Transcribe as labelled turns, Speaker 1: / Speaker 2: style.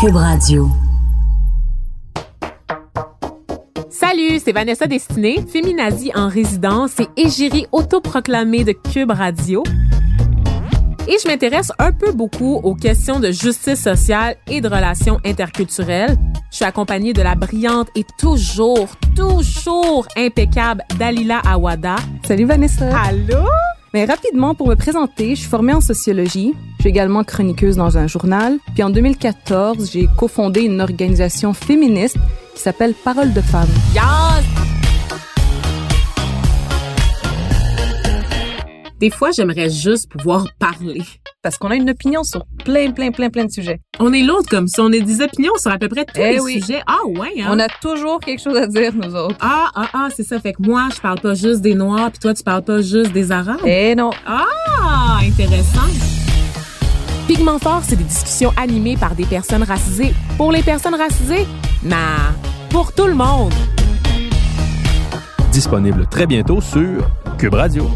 Speaker 1: Cube Radio.
Speaker 2: Salut, c'est Vanessa Destinée, féminazie en résidence et égérie autoproclamée de Cube Radio. Et je m'intéresse un peu beaucoup aux questions de justice sociale et de relations interculturelles. Je suis accompagnée de la brillante et toujours, toujours impeccable Dalila Awada.
Speaker 3: Salut Vanessa.
Speaker 2: Allô?
Speaker 3: Mais rapidement, pour me présenter, je suis formée en sociologie. Je suis également chroniqueuse dans un journal. Puis en 2014, j'ai cofondé une organisation féministe qui s'appelle Parole de femmes.
Speaker 2: Yes! Des fois, j'aimerais juste pouvoir parler.
Speaker 3: Parce qu'on a une opinion sur plein, plein, plein, plein de sujets.
Speaker 2: On est l'autre comme ça. On a des opinions sur à peu près tous
Speaker 3: Eh
Speaker 2: les
Speaker 3: oui.
Speaker 2: sujets. Ah ouais, hein?
Speaker 3: On a toujours quelque chose à dire, nous autres.
Speaker 2: Ah, ah, ah, c'est ça. Fait que moi, je parle pas juste des Noirs, puis toi, tu parles pas juste des Arabes.
Speaker 3: Eh non.
Speaker 2: Ah, intéressant. Pigment fort, c'est des discussions animées par des personnes racisées. Pour les personnes racisées? Nah, pour tout le monde.
Speaker 4: Disponible très bientôt sur Cube Radio.